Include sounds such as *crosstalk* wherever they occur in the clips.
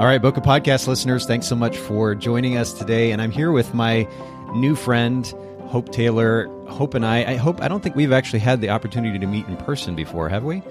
All right, Bokeh Podcast listeners, thanks so much for joining us today. And I'm here with my new friend, Hope Taylor. Hope and I, I hope, I don't think we've actually had the opportunity to meet in person before, have we?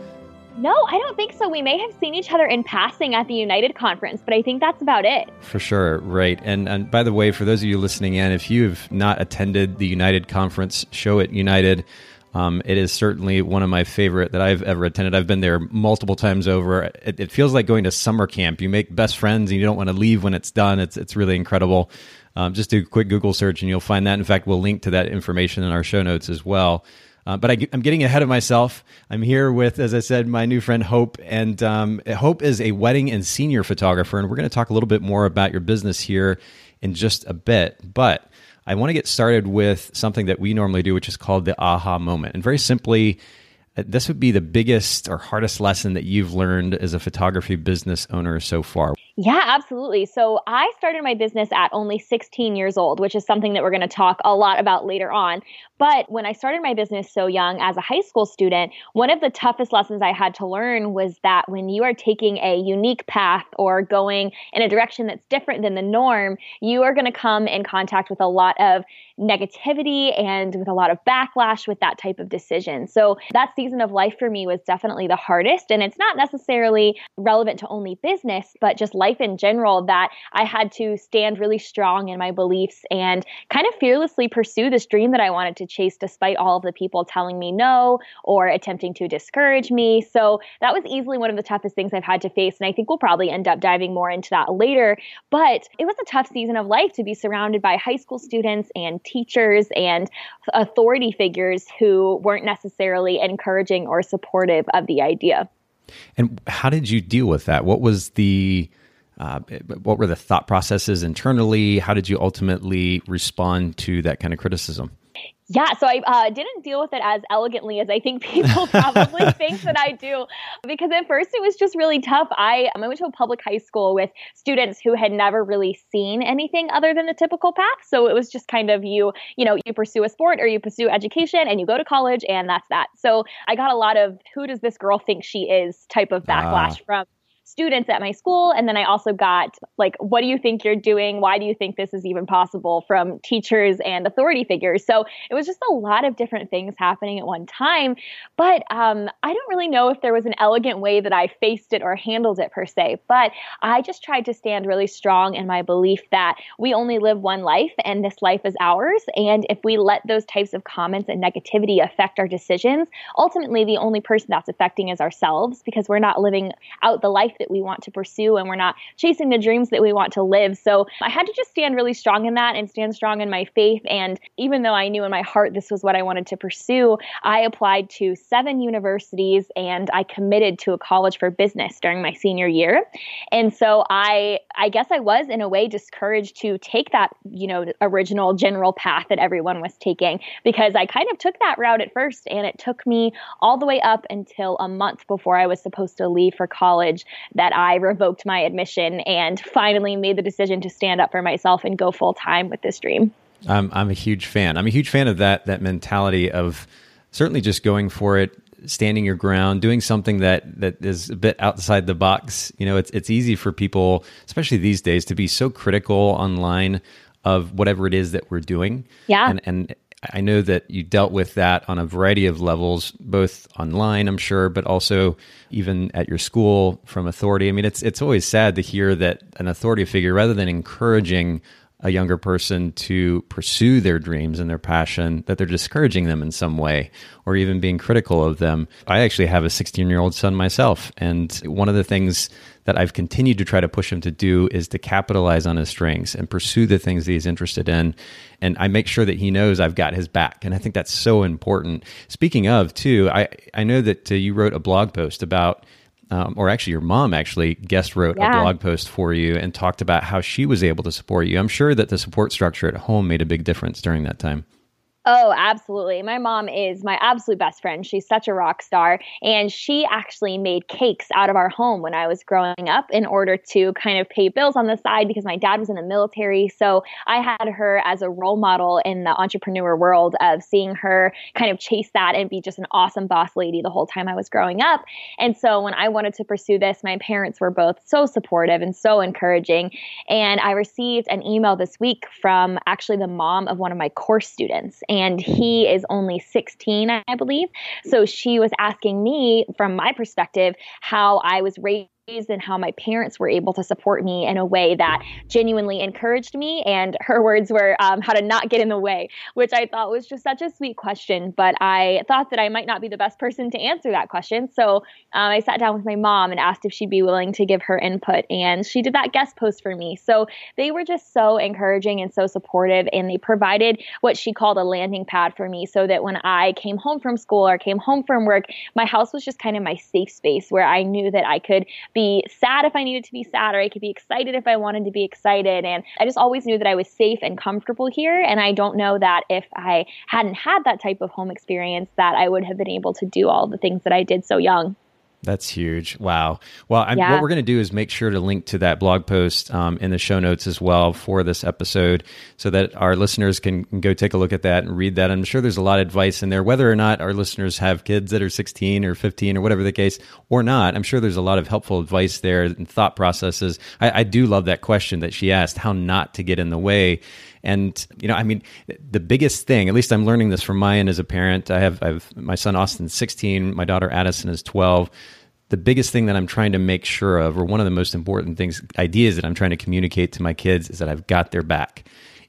No, I don't think so. We may have seen each other in passing at the United conference, but I think that's about it. For sure, right. And and by the way, for those of you listening in, if you've not attended the United conference, show at United. Um, it is certainly one of my favorite that I've ever attended. I've been there multiple times over. It, it feels like going to summer camp. You make best friends and you don't want to leave when it's done. It's it's really incredible. Um, just do a quick Google search and you'll find that. In fact, we'll link to that information in our show notes as well. Uh, but I, am getting ahead of myself. I'm here with, as I said, my new friend Hope, and um, Hope is a wedding and senior photographer, and we're going to talk a little bit more about your business here in just a bit. But I want to get started with something that we normally do, which is called the aha moment. And very simply, uh, this would be the biggest or hardest lesson that you've learned as a photography business owner so far. Yeah, absolutely. So I started my business at only 16 years old, which is something that we're going to talk a lot about later on. But when I started my business so young as a high school student, one of the toughest lessons I had to learn was that when you are taking a unique path or going in a direction that's different than the norm, you are going to come in contact with a lot of negativity and with a lot of backlash with that type of decision. So that season of life for me was definitely the hardest. And it's not necessarily relevant to only business, but just life in general that I had to stand really strong in my beliefs and kind of fearlessly pursue this dream that I wanted to chase despite all of the people telling me no or attempting to discourage me. So that was easily one of the toughest things I've had to face. And I think we'll probably end up diving more into that later. But it was a tough season of life to be surrounded by high school students and teachers and authority figures who weren't necessarily encouraging or supportive of the idea. And how did you deal with that? What was the uh, what were the thought processes internally? How did you ultimately respond to that kind of criticism? Yeah, so I uh, didn't deal with it as elegantly as I think *laughs* people probably *laughs* think that I do, because at first it was just really tough. I, I went to a public high school with students who had never really seen anything other than the typical path. So it was just kind of you, you know, you pursue a sport or you pursue education and you go to college and that's that. So I got a lot of who does this girl think she is type of backlash ah. from students at my school. And then I also got like, what do you think you're doing? Why do you think this is even possible from teachers and authority figures? So it was just a lot of different things happening at one time. But um, I don't really know if there was an elegant way that I faced it or handled it per se. But I just tried to stand really strong in my belief that we only live one life and this life is ours. And if we let those types of comments and negativity affect our decisions, ultimately the only person that's affecting is ourselves because we're not living out the life that we want to pursue and we're not chasing the dreams that we want to live. So I had to just stand really strong in that and stand strong in my faith. And even though I knew in my heart this was what I wanted to pursue, I applied to seven universities and I committed to a college for business during my senior year. And so I I guess I was in a way discouraged to take that, you know, original general path that everyone was taking because I kind of took that route at first and it took me all the way up until a month before I was supposed to leave for college that I revoked my admission and finally made the decision to stand up for myself and go full time with this dream. I'm I'm a huge fan. I'm a huge fan of that that mentality of certainly just going for it, standing your ground, doing something that that is a bit outside the box. You know, it's it's easy for people, especially these days, to be so critical online of whatever it is that we're doing. Yeah. And and I know that you dealt with that on a variety of levels, both online, I'm sure, but also even at your school from authority. I mean, it's it's always sad to hear that an authority figure, rather than encouraging a younger person to pursue their dreams and their passion, that they're discouraging them in some way or even being critical of them. I actually have a 16 year old son myself. And one of the things that I've continued to try to push him to do is to capitalize on his strengths and pursue the things that he's interested in. And I make sure that he knows I've got his back. And I think that's so important. Speaking of, too, I, I know that uh, you wrote a blog post about um, or actually your mom actually guest wrote yeah. a blog post for you and talked about how she was able to support you. I'm sure that the support structure at home made a big difference during that time. Oh, absolutely. My mom is my absolute best friend. She's such a rock star. And she actually made cakes out of our home when I was growing up in order to kind of pay bills on the side because my dad was in the military. So I had her as a role model in the entrepreneur world of seeing her kind of chase that and be just an awesome boss lady the whole time I was growing up. And so when I wanted to pursue this, my parents were both so supportive and so encouraging. And I received an email this week from actually the mom of one of my course students and he is only 16, I believe. So she was asking me, from my perspective, how I was raised and how my parents were able to support me in a way that genuinely encouraged me. And *laughs* her words were um, how to not get in the way, which I thought was just such a sweet question. But I thought that I might not be the best person to answer that question. So um, I sat down with my mom and asked if she'd be willing to give her input. And she did that guest post for me. So they were just so encouraging and so supportive. And they provided what she called a landing pad for me so that when I came home from school or came home from work, my house was just kind of my safe space where I knew that I could be be sad if I needed to be sad, or I could be excited if I wanted to be excited. And I just always knew that I was safe and comfortable here. And I don't know that if I hadn't had that type of home experience, that I would have been able to do all the things that I did so young. That's huge. Wow. Well, yeah. what we're going to do is make sure to link to that blog post um, in the show notes as well for this episode so that our listeners can go take a look at that and read that. I'm sure there's a lot of advice in there, whether or not our listeners have kids that are 16 or 15 or whatever the case or not. I'm sure there's a lot of helpful advice there and thought processes. I, I do love that question that she asked how not to get in the way. And you know, I mean, the biggest thing, at least I'm learning this from my end as a parent. I have, I have my son Austin's 16, my daughter Addison is 12. The biggest thing that I'm trying to make sure of, or one of the most important things, ideas that I'm trying to communicate to my kids, is that I've got their back.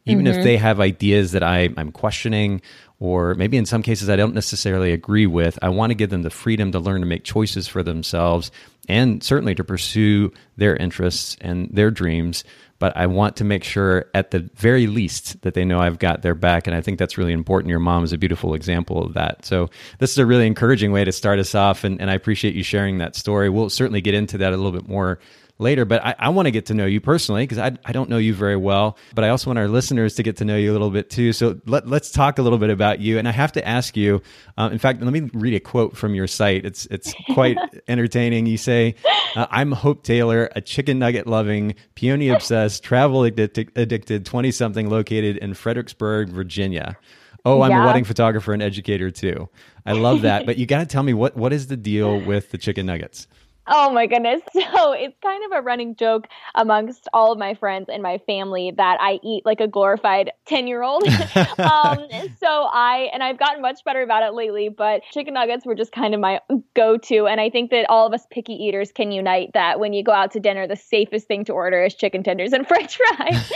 Even mm-hmm. if they have ideas that I, I'm questioning, or maybe in some cases I don't necessarily agree with, I want to give them the freedom to learn to make choices for themselves and certainly to pursue their interests and their dreams but I want to make sure at the very least that they know I've got their back. And I think that's really important. Your mom is a beautiful example of that. So this is a really encouraging way to start us off. And, and I appreciate you sharing that story. We'll certainly get into that a little bit more later. But I, I want to get to know you personally because I, I don't know you very well. But I also want our listeners to get to know you a little bit too. So let, let's talk a little bit about you. And I have to ask you, uh, in fact, let me read a quote from your site. It's, it's quite *laughs* entertaining. You say, uh, I'm Hope Taylor, a chicken nugget loving, peony obsessed, travel addicted 20 something located in Fredericksburg, Virginia. Oh, I'm yeah. a wedding photographer and educator too. I love that. but you got to tell me what what is the deal with the chicken nuggets? Oh my goodness. *laughs* So it's kind of a running joke amongst all of my friends and my family that I eat like a glorified 10 year old. *laughs* *laughs* um, so I, and I've gotten much better about it lately, but chicken nuggets were just kind of my go to. And I think that all of us picky eaters can unite that when you go out to dinner, the safest thing to order is chicken tenders and french fries.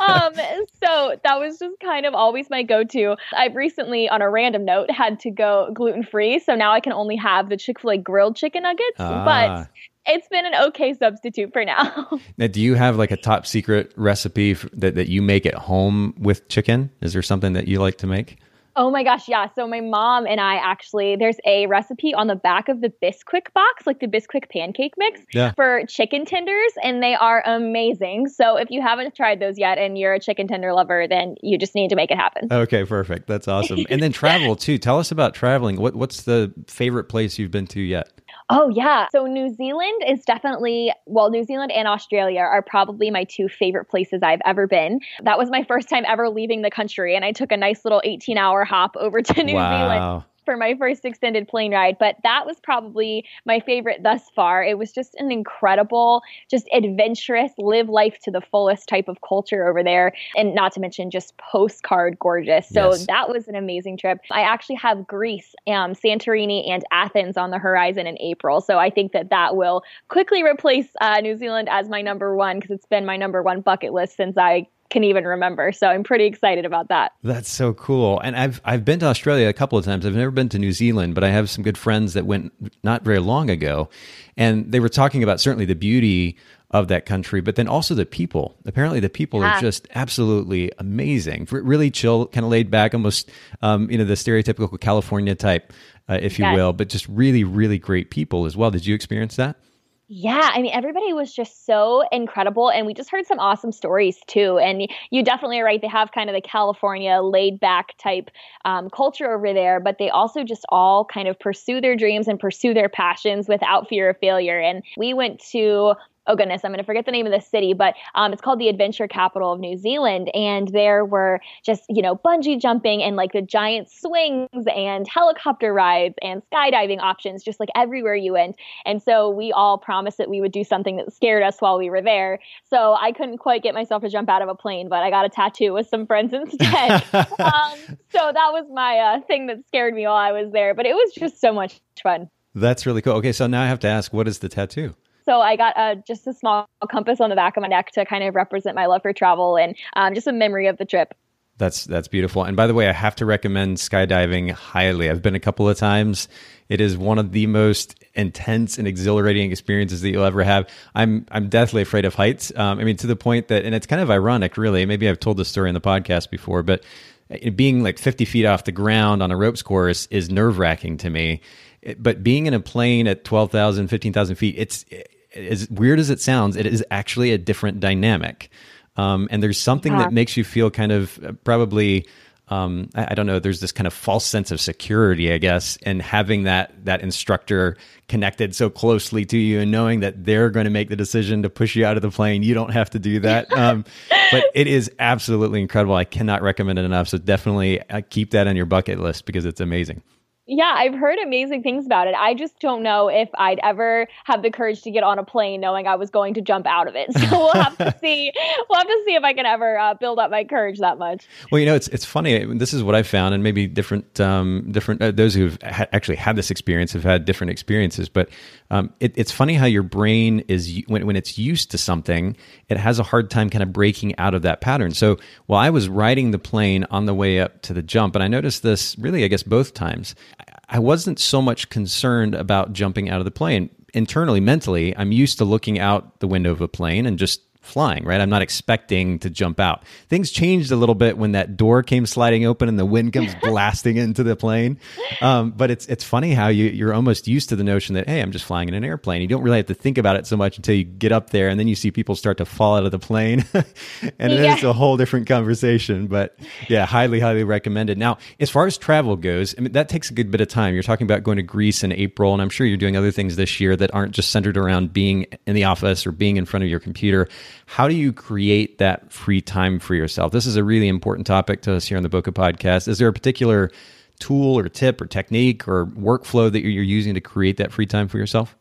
um, so that was just kind of always my go to. I've recently, on a random note, had to go gluten free. So now I can only have the Chick fil A grilled chicken nuggets. Ah. But it's been an okay substitute for now. *laughs* now, do you have like a top secret recipe that, that you make at home with chicken? Is there something that you like to make? Oh my gosh, yeah. So my mom and I actually there's a recipe on the back of the Bisquick box, like the Bisquick pancake mix yeah. for chicken tenders and they are amazing. So if you haven't tried those yet and you're a chicken tender lover, then you just need to make it happen. Okay, perfect. That's awesome. and then *laughs* travel too. Tell us about traveling. What what's the favorite place you've been to yet? Oh, yeah. So New Zealand is definitely, well, New Zealand and Australia are probably my two favorite places I've ever been. That was my first time ever leaving the country, and I took a nice little 18 hour hop over to *laughs* New wow. Zealand for my first extended plane ride, but that was probably my favorite thus far. It was just an incredible, just adventurous, live life to the fullest type of culture over there. And not to mention just postcard gorgeous. So yes. that was an amazing trip. I actually have Greece, um, Santorini, and Athens on the horizon in April. So I think that that will quickly replace uh, New Zealand as my number one because it's been my number one bucket list since I can even remember. So I'm pretty excited about that. That's so cool. And I've I've been to Australia a couple of times. I've never been to New Zealand, but I have some good friends that went not very long ago, and they were talking about certainly the beauty of that country, but then also the people. Apparently, the people yeah. are just absolutely amazing. Really chill, kind of laid back, almost um, you know the stereotypical California type uh, if you will, but just really, really great people as well. Did you experience that? Yeah, I mean, everybody was just so incredible. And we just heard some awesome stories too. And you definitely are right. They have kind of the California laid back type um, culture over there, but they also just all kind of pursue their dreams and pursue their passions without fear of failure. And we went to oh goodness, I'm going to forget the name of the city, but um, it's called the adventure capital of New Zealand. And there were just, you know, bungee jumping and like the giant swings and helicopter rides and skydiving options just like everywhere you went. And so we all promised that we would do something that scared us while we were there. So I couldn't quite get myself to jump out of a plane, but I got a tattoo with some friends instead. *laughs* um, so that was my uh, thing that scared me while I was there. But it was just so much fun. That's really cool. Okay, so now I have to ask, what is the tattoo? So I got uh, just a small compass on the back of my neck to kind of represent my love for travel and um, just a memory of the trip. That's that's beautiful. And by the way, I have to recommend skydiving highly. I've been a couple of times. It is one of the most intense and exhilarating experiences that you'll ever have. I'm I'm deathly afraid of heights. Um, I mean, to the point that, and it's kind of ironic, really. Maybe I've told this story in the podcast before, but being like 50 feet off the ground on a ropes course is nerve wracking to me. But being in a plane at 12,000, 15,000 feet, it's as weird as it sounds, it is actually a different dynamic. Um, and there's something yeah. that makes you feel kind of uh, probably um, I, I, don't know. There's this kind of false sense of security, I guess, and having that that instructor connected so closely to you, and knowing that they're going to make the decision to push you out of the plane. You don't have to do that. *laughs* Um, but it is absolutely incredible. I cannot recommend it enough. So definitely uh, keep that on your bucket list because it's amazing. Yeah, I've heard amazing things about it. I just don't know if I'd ever have the courage to get on a plane knowing I was going to jump out of it. *laughs* So we'll have to *laughs* see. We'll have to see if I can ever uh, build up my courage that much. Well, you know, it's it's funny. This is what I found, and maybe different um, different uh, those who've ha- actually had this experience have had different experiences. But um, it, it's funny how your brain is when when it's used to something, it has a hard time kind of breaking out of that pattern. So while I was riding the plane on the way up to the jump, and I noticed this really, I guess, both times. I wasn't so much concerned about jumping out of the plane. Internally, mentally, I'm used to looking out the window of a plane and just flying, right? I'm not expecting to jump out. Things changed a little bit when that door came sliding open and the wind comes *laughs* blasting into the plane. Um, but it's it's funny how you you're almost used to the notion that hey, I'm just flying in an airplane. You don't really have to think about it so much until you get up there, and then you see people start to fall out of the plane, *laughs* and yeah. it's a whole different conversation. But yeah, highly highly recommended. Now, as far as travel goes, I mean that takes a good bit of time. You're talking about going to Greece in April, and I'm sure you're doing other things this year that aren't just centered around being in the office or being in front of your computer. How do you create that free time for yourself? This is a really important topic to us here on the Bokeh Podcast. Is there a particular tool or tip or technique or workflow that you're using to create that free time for yourself?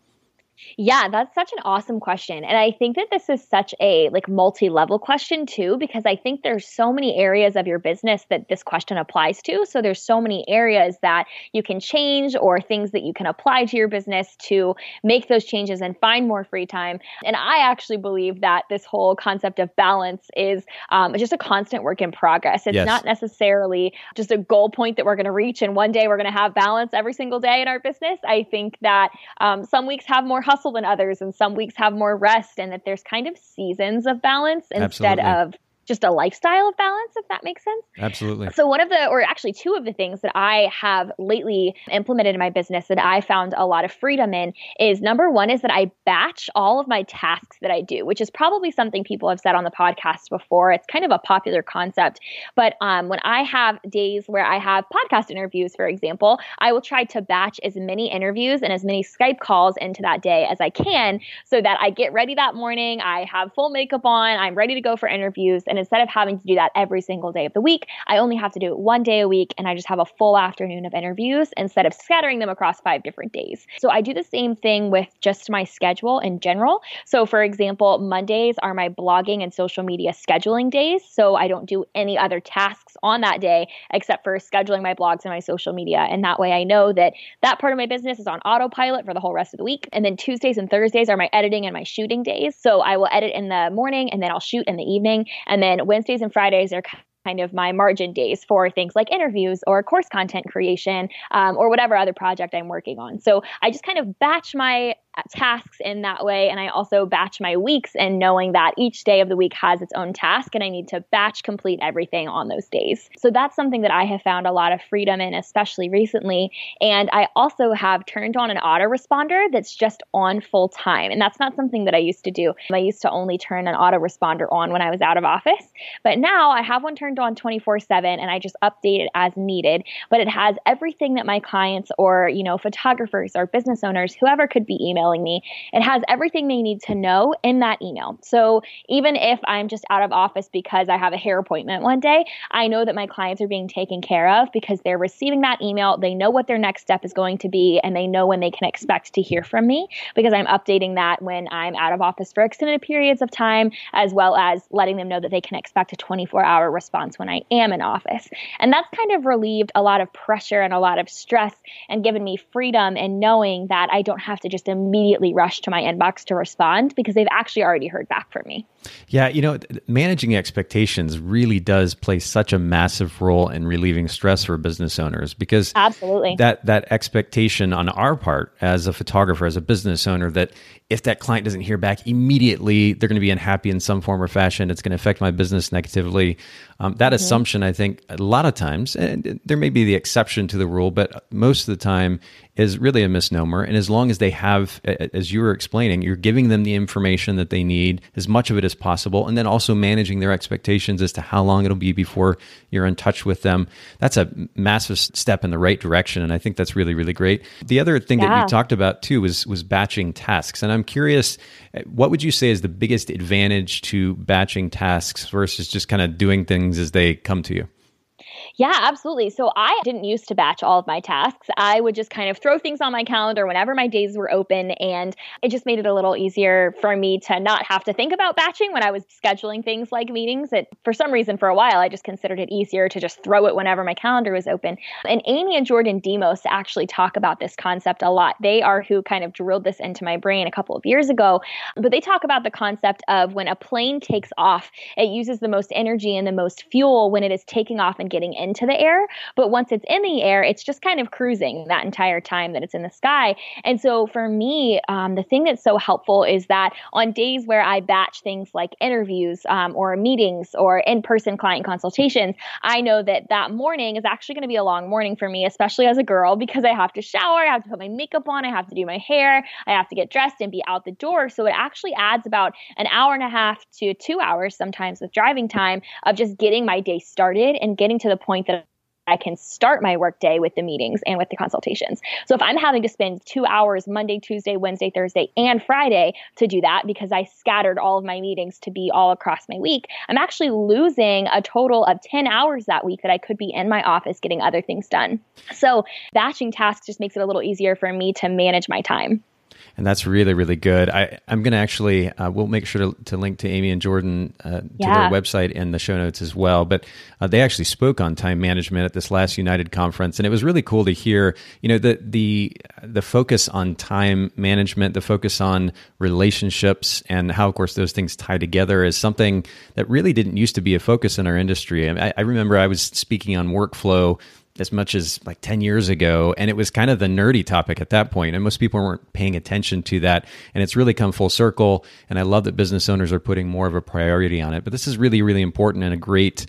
Yeah, that's such an awesome question. And I think that this is such a like multi-level question too because I think there's so many areas of your business that this question applies to. So there's so many areas that you can change or things that you can apply to your business to make those changes and find more free time. And I actually believe that this whole concept of balance is um, just a constant work in progress. It's yes. not necessarily just a goal point that we're going to reach and one day we're going to have balance every single day in our business. I think that um, some weeks have more hustle than others and some weeks have more rest and that there's kind of seasons of balance instead Absolutely. of just a lifestyle of balance, if that makes sense. Absolutely. So, one of the, or actually two of the things that I have lately implemented in my business that I found a lot of freedom in is number one is that I batch all of my tasks that I do, which is probably something people have said on the podcast before. It's kind of a popular concept. But um, when I have days where I have podcast interviews, for example, I will try to batch as many interviews and as many Skype calls into that day as I can so that I get ready that morning, I have full makeup on, I'm ready to go for interviews. And and instead of having to do that every single day of the week, I only have to do it one day a week and I just have a full afternoon of interviews instead of scattering them across five different days. So I do the same thing with just my schedule in general. So for example, Mondays are my blogging and social media scheduling days. So I don't do any other tasks on that day except for scheduling my blogs and my social media. And that way I know that that part of my business is on autopilot for the whole rest of the week. And then Tuesdays and Thursdays are my editing and my shooting days. So I will edit in the morning and then I'll shoot in the evening. And then then Wednesdays and Fridays are kind of my margin days for things like interviews or course content creation um, or whatever other project I'm working on. So I just kind of batch my Uh, tasks in that way. And I also batch my weeks and knowing that each day of the week has its own task and I need to batch complete everything on those days. So that's something that I have found a lot of freedom in, especially recently. And I also have turned on an autoresponder that's just on full time. And that's not something that I used to do. I used to only turn an autoresponder on when I was out of office. But now I have one turned on 24 7 and I just update it as needed. But it has everything that my clients or, you know, photographers or business owners, whoever could be emailing me, it has everything they need to know in that email. So even if I'm just out of office because I have a hair appointment one day, I know that my clients are being taken care of because they're receiving that email. They know what their next step is going to be and they know when they can expect to hear from me because I'm updating that when I'm out of office for extended periods of time, as well as letting them know that they can expect a 24 hour response when I am in office. And that's kind of relieved a lot of pressure and a lot of stress and given me freedom and knowing that I don't have to just immediately rush to my inbox to respond because they've actually already heard back from me. Yeah, you know, managing expectations really does play such a massive role in relieving stress for business owners because absolutely that that expectation on our part as a photographer, as a business owner, that if that client doesn't hear back immediately, they're going to be unhappy in some form or fashion. It's going to affect my business negatively. Um, that mm-hmm. assumption, I think, a lot of times, and there may be the exception to the rule, but most of the time is really a misnomer. And as long as they have, as you were explaining, you're giving them the information that they need, as much of it as possible, and then also managing their expectations as to how long it'll be before you're in touch with them. That's a massive step in the right direction, and I think that's really, really great. The other thing yeah. that you talked about too was was batching tasks, and I'm curious, eh, what would you say is the biggest advantage to batching tasks versus just kind of doing things as they come to you? Yeah, absolutely. So I didn't used to batch all of my tasks. I would just kind of throw things on my calendar whenever my days were open. And it just made it a little easier for me to not have to think about batching when I was scheduling things like meetings. It, for some reason, for a while, I just considered it easier to just throw it whenever my calendar was open. And Amy and Jordan Demos actually talk about this concept a lot. They are who kind of drilled this into my brain a couple of years ago. But they talk about the concept of when a plane takes off, it uses the most energy and the most fuel when it is taking off and getting into the air. But once it's in the air, it's just kind of cruising that entire time that it's in the sky. And so for me, um, the thing that's so helpful is that on days where I batch things like interviews um, or meetings or in person client consultations, I know that that morning is actually going to be a long morning for me, especially as a girl, because I have to shower, I have to put my makeup on, I have to do my hair, I have to get dressed and be out the door. So it actually adds about an hour and a half to two hours sometimes with driving time of just getting my day started and getting to the point point that I can start my workday with the meetings and with the consultations. So if I'm having to spend two hours Monday, Tuesday, Wednesday, Thursday, and Friday to do that because I scattered all of my meetings to be all across my week, I'm actually losing a total of 10 hours that week that I could be in my office getting other things done. So batching tasks just makes it a little easier for me to manage my time and that's really really good. I I'm going to actually uh, we'll make sure to, to link to Amy and Jordan uh, to yeah. their website in the show notes as well. But uh, they actually spoke on time management at this last United conference, and it was really cool to hear. You know the the the focus on time management, the focus on relationships, and how of course those things tie together is something that really didn't used to be a focus in our industry. I, I remember I was speaking on workflow as much as like 10 years ago. And it was kind of the nerdy topic at that point, And most people weren't paying attention to that. And it's really come full circle. And I love that business owners are putting more of a priority on it. But this is really, really important and a great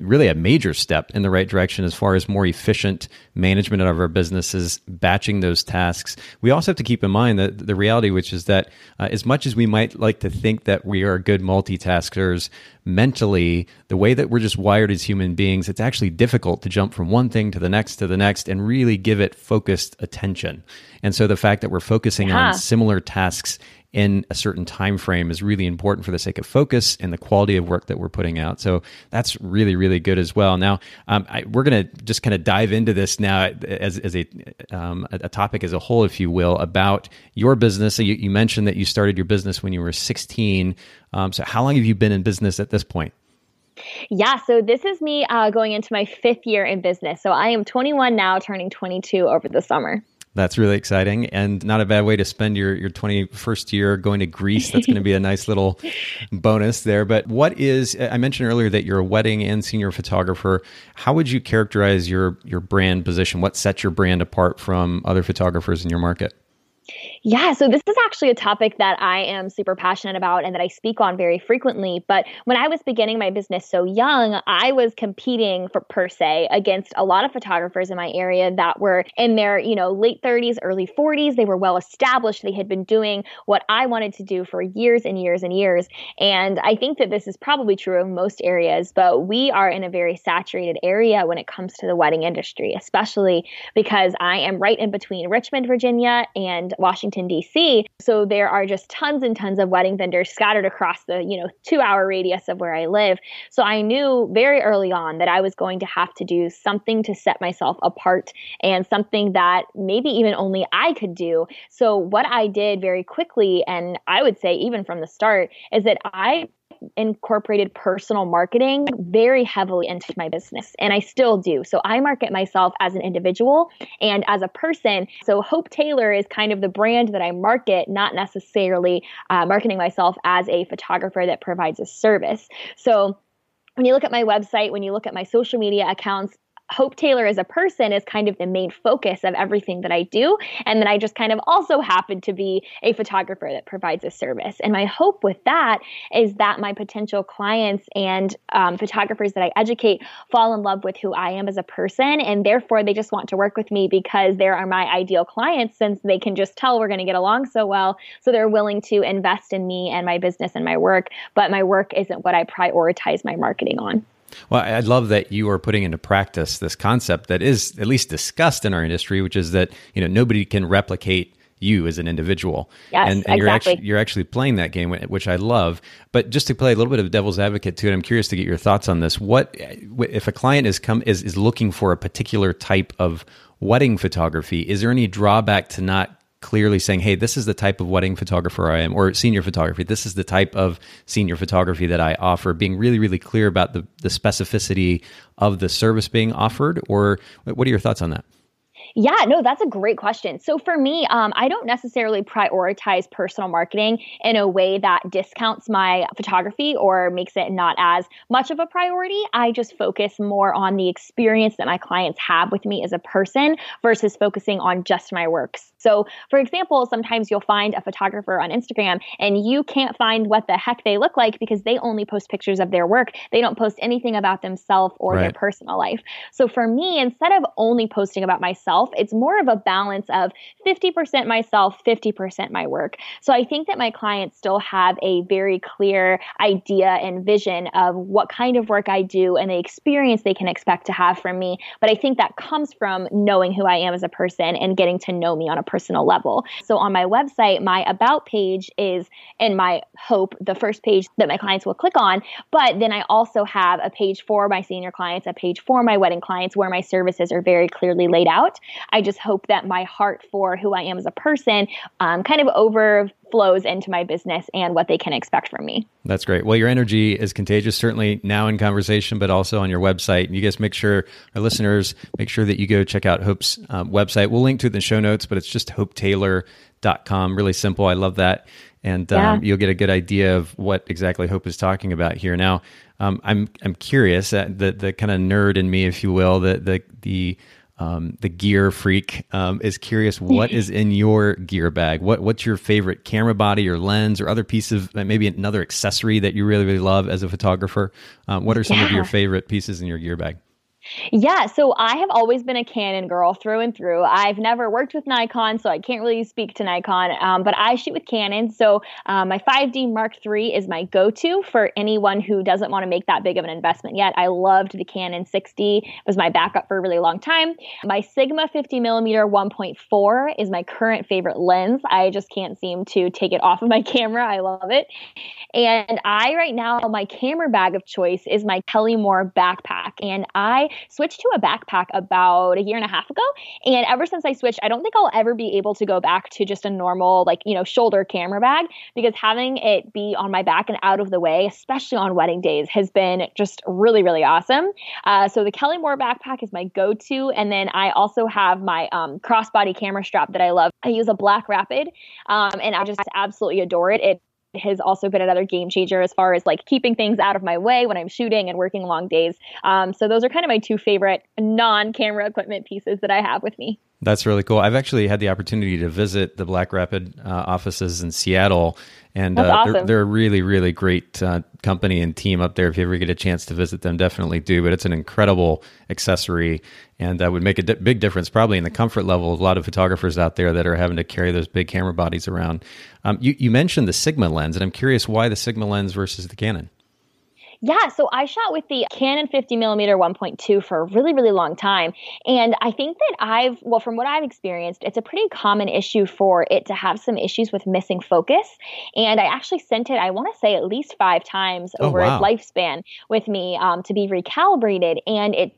really a major step in the right direction as far as more efficient management of our businesses, batching those tasks. We also have to keep in mind that the reality, which is that uh, as much as we might like to think that we are good multitaskers, mentally, the way that we're just wired as human beings, it's actually difficult to jump from one thing to the next to the next and really give it focused attention. And so the fact that we're focusing yeah. on similar tasks in a certain time frame is really important for the sake of focus and the quality of work that we're putting out. So that's really really good as well. Now um, I, we're going to just kind of dive into this now as, as a, um, a topic as a whole, if you will, about your business. So you, you mentioned that you started your business when you were 16. Um, so how long have you been in business at this point? Yeah, so this is me uh, going into my fifth year in business. So I am 21 now, turning 22 over the summer. That's really exciting and not a bad way to spend your, your 21st year going to Greece. That's going to be a nice little *laughs* bonus there. But what is, I mentioned earlier that you're a wedding and senior photographer. How would you characterize your, your brand position? What sets your brand apart from other photographers in your market? Yeah, so this is actually a topic that I am super passionate about and that I speak on very frequently. But when I was beginning my business so young, I was competing for per se against a lot of photographers in my area that were in their, you know, late 30s, early 40s. They were well established. They had been doing what I wanted to do for years and years and years. And I think that this is probably true of most areas, but we are in a very saturated area when it comes to the wedding industry, especially because I am right in between Richmond, Virginia and Washington Washington, D.C. So there are just tons and tons of wedding vendors scattered across the, you know, two hour radius of where I live. So I knew very early on that I was going to have to do something to set myself apart and something that maybe even only I could do. So what I did very quickly, and I would say even from the start, is that I incorporated personal marketing very heavily into my business, and I still do. So I market myself as an individual and as a person. So Hope Taylor is kind of the brand that I market, not necessarily uh, marketing myself as a photographer that provides a service. So when you look at my website, when you look at my social media accounts, Hope Taylor as a person is kind of the main focus of everything that I do. And then I just kind of also happen to be a photographer that provides a service. And my hope with that is that my potential clients and um, photographers that I educate fall in love with who I am as a person. And therefore, they just want to work with me because they are my ideal clients since they can just tell we're going to get along so well. So they're willing to invest in me and my business and my work. But my work isn't what I prioritize my marketing on. Well, I love that you are putting into practice this concept that is at least discussed in our industry, which is that you know nobody can replicate you as an individual. Yes, and, and you're actually you're actually playing that game, which I love. But just to play a little bit of devil's advocate to it, I'm curious to get your thoughts on this. What if a client is come is is looking for a particular type of wedding photography? Is there any drawback to not clearly saying, hey, this is the type of wedding photographer I am, or senior photography. This is the type of senior photography that I offer, being really, really clear about the, the specificity of the service being offered? Or what are your thoughts on that? Yeah, no, that's a great question. So for me, um, I don't necessarily prioritize personal marketing in a way that discounts my photography or makes it not as much of a priority. I just focus more on the experience that my clients have with me as a person versus focusing on just my works. So, for example, sometimes you'll find a photographer on Instagram and you can't find what the heck they look like because they only post pictures of their work. They don't post anything about themselves or right. their personal life. So, for me, instead of only posting about myself, myself. It's more of a balance of 50% myself, 50% my work. So I think that my clients still have a very clear idea and vision of what kind of work I do and the experience they can expect to have from me. But I think that comes from knowing who I am as a person and getting to know me on a personal level. So on my website, my about page is in my hope the first page that my clients will click on. But then I also have a page for my senior clients, a page for my wedding clients where my services are very clearly laid out. I just hope that my heart for who I am as a person um, kind of overflows into my business and what they can expect from me. That's great. Well, your energy is contagious, certainly now in conversation, but also on your website. You guys make sure, our listeners, make sure that you go check out Hope's um, website. We'll link to it in the show notes, but it's just hopetaylor.com. Really simple. I love that. And um, yeah. you'll get a good idea of what exactly Hope is talking about here. Now, um, I'm I'm curious, uh, the the kind of nerd in me, if you will, the the the um, the gear freak um, is curious what *laughs* is in your gear bag? What what's your favorite camera body or lens or other piece of maybe another accessory that you really really love as a photographer? Um, what are some yeah. of your favorite pieces in your gear bag yeah, so I have always been a Canon girl through and through. I've never worked with Nikon, so I can't really speak to Nikon, um, but I shoot with Canon. So um, my 5D Mark III is my go to for anyone who doesn't want to make that big of an investment yet. I loved the Canon 6D, it was my backup for a really long time. My Sigma 50 millimeter 1.4 is my current favorite lens. I just can't seem to take it off of my *laughs* camera. I love it. And I, right now, my camera bag of choice is my Kelly Moore backpack. And I switched to a backpack about a year and a half ago. And ever since I switched, I don't think I'll ever be able to go back to just a normal, like, you know, shoulder camera bag because having it be on my back and out of the way, especially on wedding days, has been just really, really awesome. Uh, so the Kelly Moore backpack is my go to. And then I also have my um, crossbody camera strap that I love. I use a Black Rapid um, and I just absolutely adore it. It has also been another game changer as far as like keeping things out of my way when I'm shooting and working long days. Um, so those are kind of my two favorite non-camera equipment pieces that I have with me. That's really cool. I've actually had the opportunity to visit the Black Rapid uh, offices in Seattle, and uh, awesome. they're, they're, a really, really great uh, company and team up there. If you ever get a chance to visit them, definitely do. But it's an incredible accessory, and that would make a di- big difference probably in the comfort level of a lot of photographers out there that are having to carry those big camera bodies around. Um, you, you mentioned the Sigma lens, and I'm curious why the Sigma lens versus the Canon. Yeah, so I shot with the Canon 50 millimeter 1.2 for a really, really long time. And I think that I've, well, from what I've experienced, it's a pretty common issue for it to have some issues with missing focus. And I actually sent it, I want to say at least five times Oh, over wow. its lifespan with me um, to be recalibrated. And it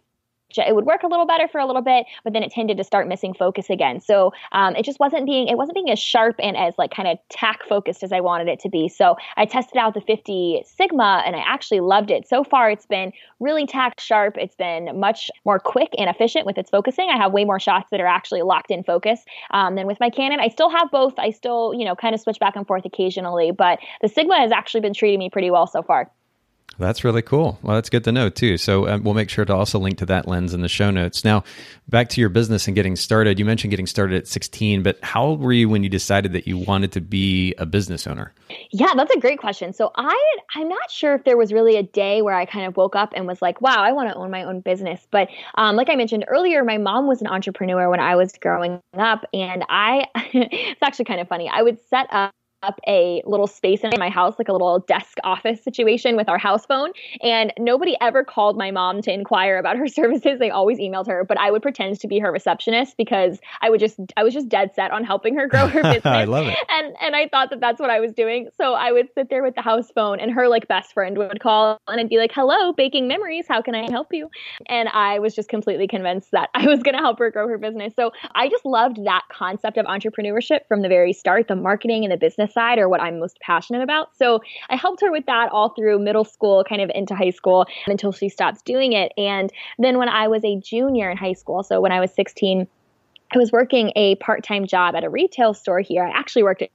it would work a little better for a little bit, but then it tended to start missing focus again. So um, it just wasn't being it wasn't being as sharp and as like kind of tack focused as I wanted it to be. So I tested out the 50 Sigma and I actually loved it. So far, it's been really tack sharp. It's been much more quick and efficient with its focusing. I have way more shots that are actually locked in focus um, than with my Canon. I still have both. I still you know kind of switch back and forth occasionally, but the Sigma has actually been treating me pretty well so far. That's really cool. Well, that's good to know too. So um, we'll make sure to also link to that lens in the show notes. Now, back to your business and getting started. You mentioned getting started at 16, but how old were you when you decided that you wanted to be a business owner? Yeah, that's a great question. So I I'm not sure if there was really a day where I kind of woke up and was like, wow, I want to own my own business. But um, like I mentioned earlier, my mom was an entrepreneur when I was growing up, and I *laughs* it's actually kind of funny. I would set up up a little space in my house, like a little desk office situation with our house phone. And nobody ever called my mom to inquire about her *laughs* services. They always emailed her, but I would pretend to be her receptionist because I would just, I was just dead set on helping her grow her *laughs* business. I love it. And, and I thought that that's what I was doing. So I would sit there with the house phone and her like best friend would call and I'd be like, hello, baking memories. How can I help you? And I was just completely convinced that *laughs* I was going to help her grow her business. So I just loved that concept of entrepreneurship from the very start, the marketing and the business side are what I'm most passionate about. So I helped her with that all through middle school, kind of into high school until she stopped doing it. And then when I was a junior in high school, so when I was 16, I was working a part time job at a retail store here. I actually worked at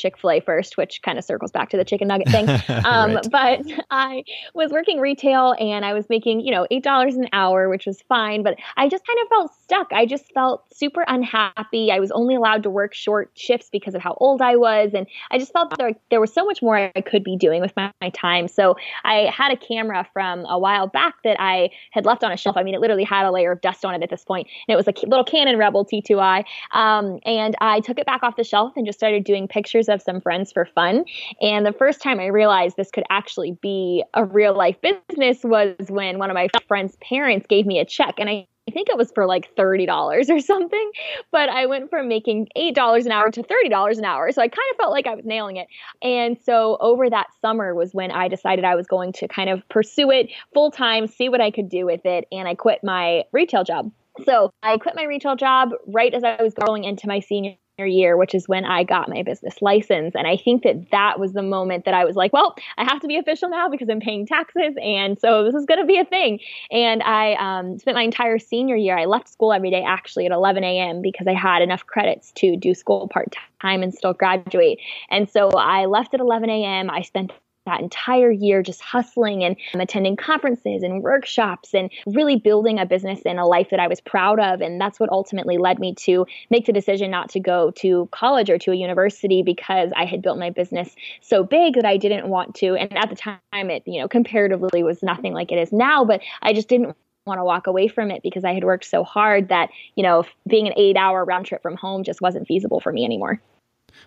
Chick fil A first, which kind of circles back to the chicken nugget thing. *laughs* Um, Right. But I was working retail and I was making, you know, $8 an hour, which was fine. But I just kind of felt stuck. I just felt super unhappy. I was only allowed to work short shifts because of how old I was. And I just felt there, there was so much more I could be doing with my, my time. So I had a camera from a while back that I had left on a shelf. I mean, it literally had a layer of dust on it at this. And it was a little Canon Rebel T2i. Um, and I took it back off the shelf and just started doing pictures of some friends for fun. And the first time I realized this could actually be a real life business was when one of my friend's parents gave me a check. And I I think it was for like $30 or something, but I went from making $8 an hour to $30 an hour. So I kind of felt like I was nailing it. And so over that summer was when I decided I was going to kind of pursue it full time, see what I could do with it. And I quit my retail job. So I quit my retail job right as I was going into my senior year, which is when I got my business license. And I think that that was the moment that I was like, well, I have to be official now because I'm paying taxes. And so this is going to be a thing. And I um, spent my entire senior year, I left school every day actually at 11 a.m. because I had enough credits to do school part time and still graduate. And so I left at 11 a.m. I spent that entire year just hustling and attending conferences and workshops and really building a business and a life that I was proud of. And that's what ultimately led me to make the decision not to go to college or to a university because I had built my business so big that I didn't want to. And at the time, it, you know, comparatively was nothing like it is now, but I just didn't want to walk away from it because I had worked so hard that, you know, being an eight hour round trip from home just wasn't feasible for me anymore.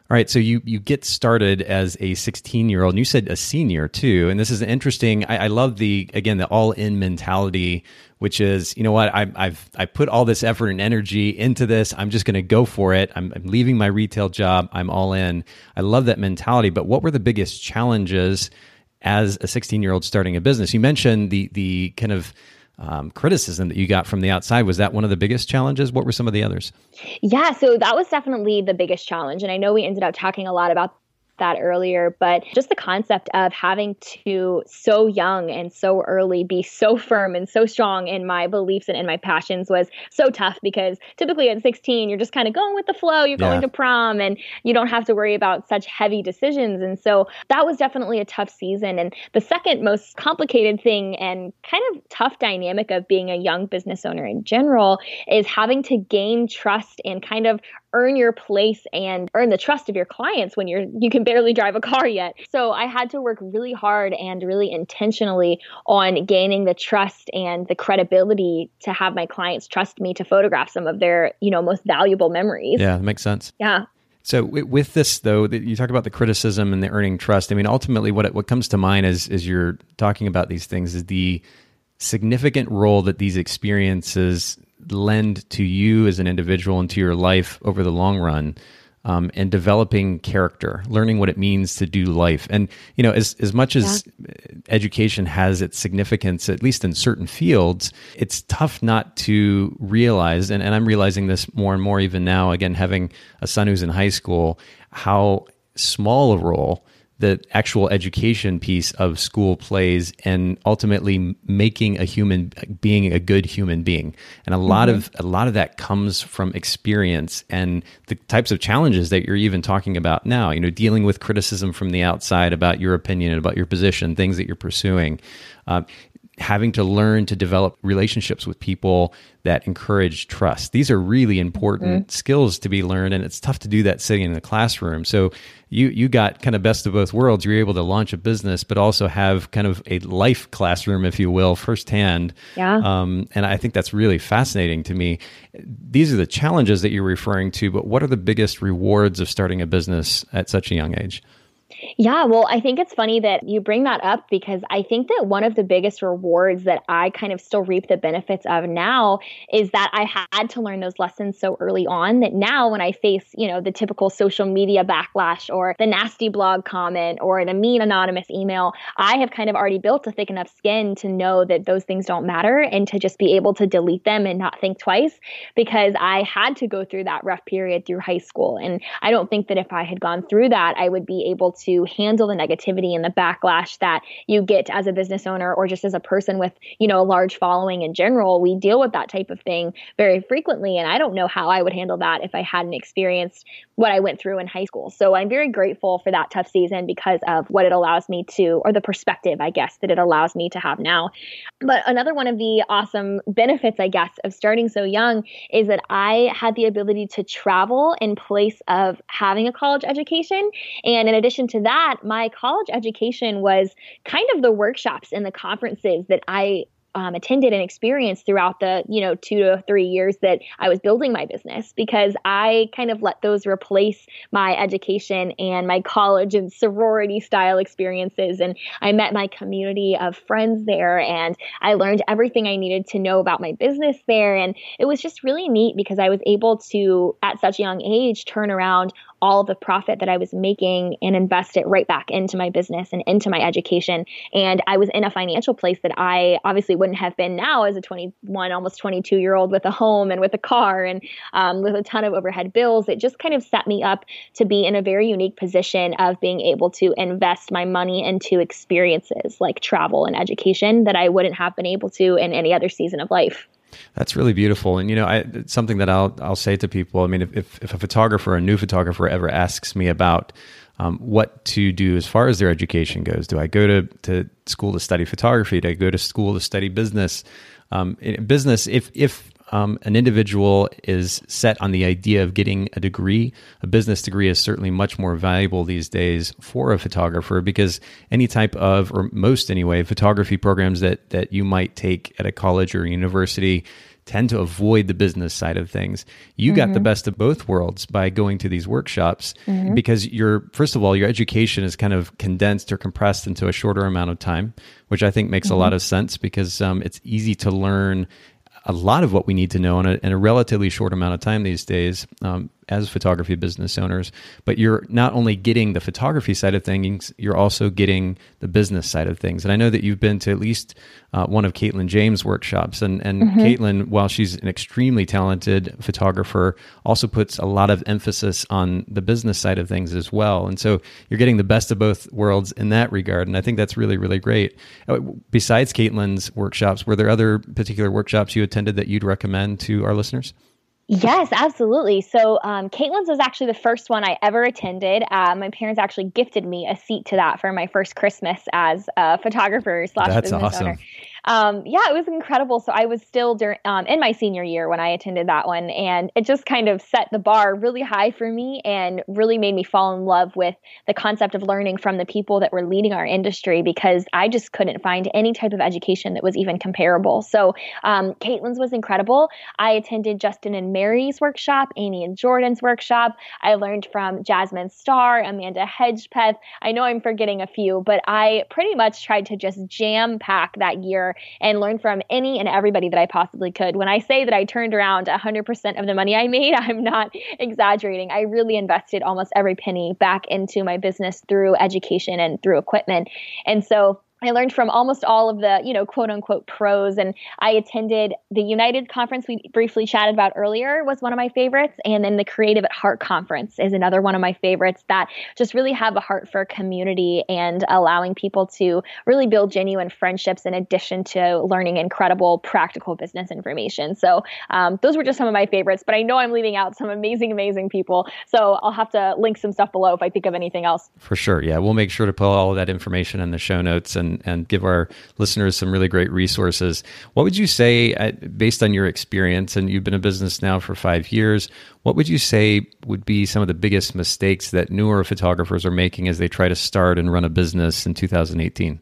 All right, so you you get started as a 16 year old, and you said a senior too. And this is interesting. I, I love the again the all in mentality, which is you know what I, I've I put all this effort and energy into this. I'm just going to go for it. I'm, I'm leaving my retail job. I'm all in. I love that mentality. But what were the biggest challenges as a 16 year old starting a business? You mentioned the the kind of um, criticism that you got from the outside. Was that one of the biggest challenges? What were some of the others? Yeah, so that was definitely the biggest challenge. And I know we ended up talking a lot about that earlier, but just the concept of having to so young and so early be so firm and so strong in my beliefs and in my passions was so tough because typically at 16, you're just kind of going with the flow. You're yeah. going to prom and you don't have to worry about such heavy decisions. And so that was definitely a tough season. And the second most complicated thing and kind of tough dynamic of being a young business owner in general is having to gain trust and kind of earn your place and earn the trust of your clients when you're you can barely drive a car yet. So I had to work really hard and really intentionally on gaining the trust and the credibility to have my clients trust me to photograph some of their, you know, most valuable memories. Yeah, that makes sense. Yeah. So with this though, that you talk about the criticism and the earning trust. I mean, ultimately, what what comes to mind as as you're talking about these things is the significant role that these experiences lend to you as an individual and to your life over the long run. Um, and developing character, learning what it means to do life. And, you know, as, as much as yeah. education has its significance, at least in certain fields, it's tough not to realize, and, and I'm realizing this more and more even now, again, having a son who's in high school, how small a role the actual education piece of school plays and ultimately making a human being a good human being and a lot mm-hmm. of a lot of that comes from experience and the types of challenges that you're even talking about now you know dealing with criticism from the outside about your opinion and about your position things that you're pursuing uh, having to learn to develop relationships with people that encourage trust. These are really important mm-hmm. skills to be learned, and it's tough to do that sitting in the classroom. So you you got kind of best of both worlds. You're able to launch a business, but also have kind of a life classroom, if you will, firsthand. Yeah. Um, and I think that's really fascinating to me. These are the challenges that you're referring to, but what are the biggest rewards of starting a business at such a young age? Yeah, well, I think it's funny that you bring that up because I think that one of the biggest rewards that I kind of still reap the benefits of now is that I had to learn those lessons so early on that now when I face, you know, the typical social media backlash or the nasty blog comment or the mean anonymous email, I have kind of already built a thick enough skin to know that those things don't matter and to just be able to delete them and not think twice because I had to go through that rough period through high school. And I don't think that if I had gone through that, I would be able to to handle the negativity and the backlash that you get as a business owner or just as a person with, you know, a large following in general. We deal with that type of thing very frequently. And I don't know how I would handle that if I hadn't experienced what I went through in high school. So I'm very grateful for that tough season because of what it allows me to, or the perspective, I guess, that it allows me to have now. But another one of the awesome benefits, I guess, of starting so young is that I had the ability to travel in place of having a college education. And in addition to that, my college education was kind of the workshops and the conferences that I um, attended and experienced throughout the you know two to three years that I was building my business because I kind of let those replace my education and my college and sorority style experiences. And I met my community of friends there and I learned everything I needed to know about my business there. And it was just really neat because I was able to at such a young age turn around all of the profit that I was making and invest it right back into my business and into my education. And I was in a financial place that I obviously wouldn't have been now as a 21, almost 22 year old with a home and with a car and um, with a ton of overhead bills. It just kind of set me up to be in a very unique position of being able to invest my money into experiences like travel and education that I wouldn't have been able to in any other season of life. That's really beautiful, and you know, I, it's something that I'll I'll say to people. I mean, if if, a photographer, a new photographer, ever asks me about um, what to do as far as their education goes, do I go to to school to study photography? Do I go to school to study business? Um, business, if if um, an individual is set on the idea of getting a degree, a business degree is certainly much more valuable these days for a photographer because any type of, or most anyway, photography programs that that you might take at a college or university tend to avoid the business side of things. You mm-hmm. got the mm-hmm. best of both worlds by going to these workshops mm-hmm. because your first of all your education is kind of condensed or compressed into a shorter amount of time, which I think makes mm-hmm. a lot of sense because um, it's easy to learn a lot of what we need to know in a, in a relatively short amount of time these days. Um, as photography business owners, but you're not only getting the photography side of things, you're also getting the business side of things. And I know that you've been to at least uh, one of Katelyn James' workshops, and and mm-hmm. Katelyn, while she's an extremely talented photographer, also puts a lot of emphasis on the business side of things as well. And so you're getting the best of both worlds in that regard, and I think that's really really great. Uh, besides Katelyn's workshops, were there other particular workshops you attended that you'd recommend to our listeners? Yes, absolutely. So, um, Katelyn's was actually the first one I ever attended. Uh, my parents actually gifted me a seat to that for my first Christmas as a photographer slash business awesome. owner um, yeah, it was incredible. So I was still dur- um, in my senior year when I attended that one, and it just kind of set the bar really high for me and really made me fall in love with the concept of learning from the people that were leading our industry because I just couldn't find any type of education that was even comparable. So um, Katelyn's was incredible. I attended Justin and Mary's workshop, Amy and Jordan's workshop. I learned from Jasmine Star, Amanda Hedgepeth. I know I'm forgetting a few, but I pretty much tried to just jam pack that year and learn from any and everybody that I possibly could. When I say that I turned around 100% of the money I made, *laughs* I'm not exaggerating. I really invested almost every penny back into my business through education and through equipment. And so I learned from almost all of the, you know, quote unquote pros. And I attended the United conference we briefly chatted about earlier was one of my favorites. And then the Creative at Heart conference is another one of my favorites that just really have a heart for community and allowing people to really build genuine friendships in addition to learning incredible practical business information. So um, those were just some of my favorites, but I know I'm leaving out some amazing, amazing people. So I'll have to link some stuff below if I think of anything else. For sure. Yeah. We'll make sure to put all of that information in the show notes and and, give our listeners some really great resources. What would you say, uh, based on your experience, and you've been in business now for five years, what would you say would be some of the biggest mistakes that newer photographers are making as they try to start and run a business in 2018?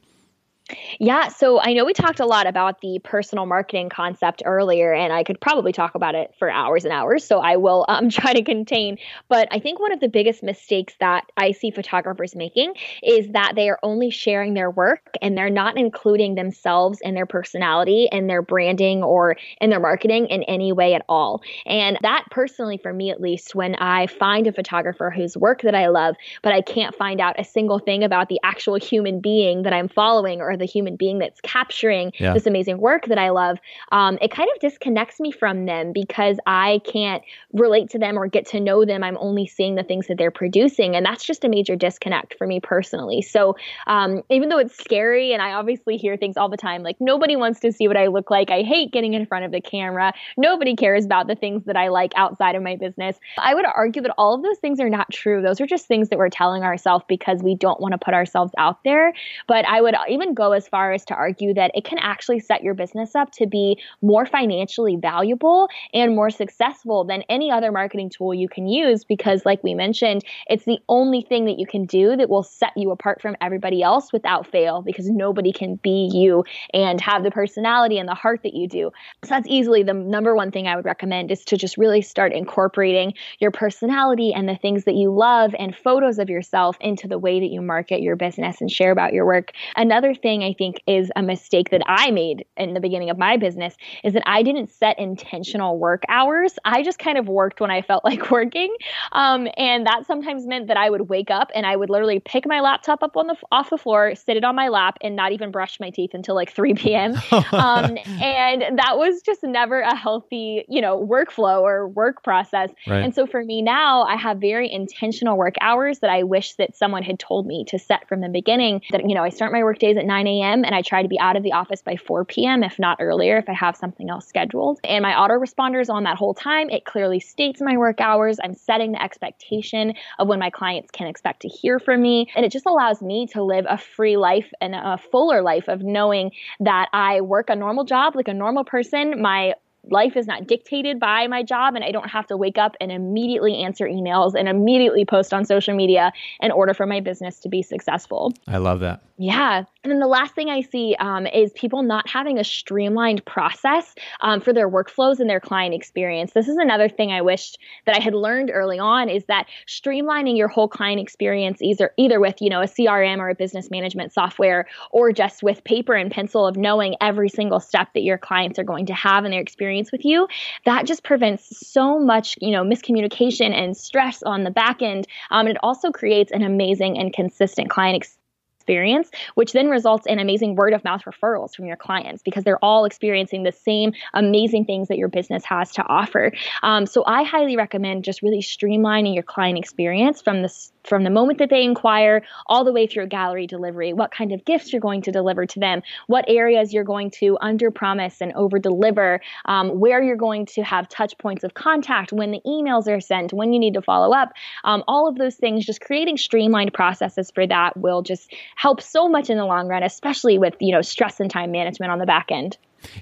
Yeah, so I know we talked a lot about the personal marketing concept earlier, and I could probably talk about it for hours and hours. So I will um, *laughs* try to contain. But I think one of the biggest mistakes that I see photographers making is that they are only sharing their work and they're not including themselves and their personality and their branding or in their marketing in any way at all. And that personally, for me at least, when I find a photographer whose work that I love, but I can't find out a single thing about the actual human being that I'm following or the human being that's capturing yeah. this amazing work that I love, um, it kind of disconnects me from them because I can't relate to them or get to know them. I'm only seeing the things that they're producing. And that's just a major disconnect for me personally. So um, even though it's scary, and I obviously hear things all the time like, nobody wants to see what I look like. I hate getting in front of the camera. Nobody cares about the things that I like outside of my business. I would argue that all of those things are not true. Those are just things that we're telling ourselves because we don't want to put ourselves out there. But I would even go as far as to argue that it can actually set your business up to be more financially valuable and more successful than any other marketing tool you can use because, like we mentioned, it's the only thing that you can do that will set you apart from everybody else without fail because nobody can be you and have the personality and the heart that you do. So that's easily the number one thing I would recommend is to just really start incorporating your personality and the things that you love and photos of yourself into the way that you market your business and share about your work. Another thing I think is a mistake that I made in the beginning of my business is that I didn't set intentional work hours. I just kind of worked when I felt *laughs* like working. Um, and that sometimes meant that I would wake up and I would literally pick my laptop up on the off the floor, sit it on my lap, and not even brush my teeth until like 3 p.m. *laughs* um, and that was just never a healthy, you know, workflow or work process. Right. And so for me now, I have very intentional work hours that I wish that someone had told me to set from the beginning. That you know, I start my work days at 9 a.m. and I try to be out of the office by 4 p.m., if not earlier, if I have something else scheduled. And my autoresponder is on that whole time. It clearly states my work hours. I'm setting the expectation of when my clients can expect to hear from me. And it just allows me to live a free life and a fuller life of knowing that I work a normal job like a normal person. My life is not dictated by my job and I don't have to wake up and immediately answer emails and immediately post on social media in order for my business to be successful. I love that. Yeah. And then the last thing I see um, is people not having a streamlined process um, for their workflows and their client experience. This is another thing I wished that I had learned early on is that streamlining your whole client experience either either with you know a CRM or a business management software or just with paper and pencil of knowing every single step that your clients are going to have in their experience experience with you, that just prevents so much, you know, miscommunication and stress on the back end. Um, it also creates an amazing and consistent client experience experience, which then results in amazing word of mouth referrals from your clients because they're all experiencing the same amazing things that your business has to offer. Um, so I highly recommend just really streamlining your client experience from the from the moment that they inquire all the way through gallery delivery, what kind of gifts you're going to deliver to them, what areas you're going to under promise and over deliver, um, where you're going to have touch points of contact, when the emails are sent, when you need to follow up, um, all of those things, just creating streamlined processes for that will just help so much in the long run, especially with you know stress and time management on the back end.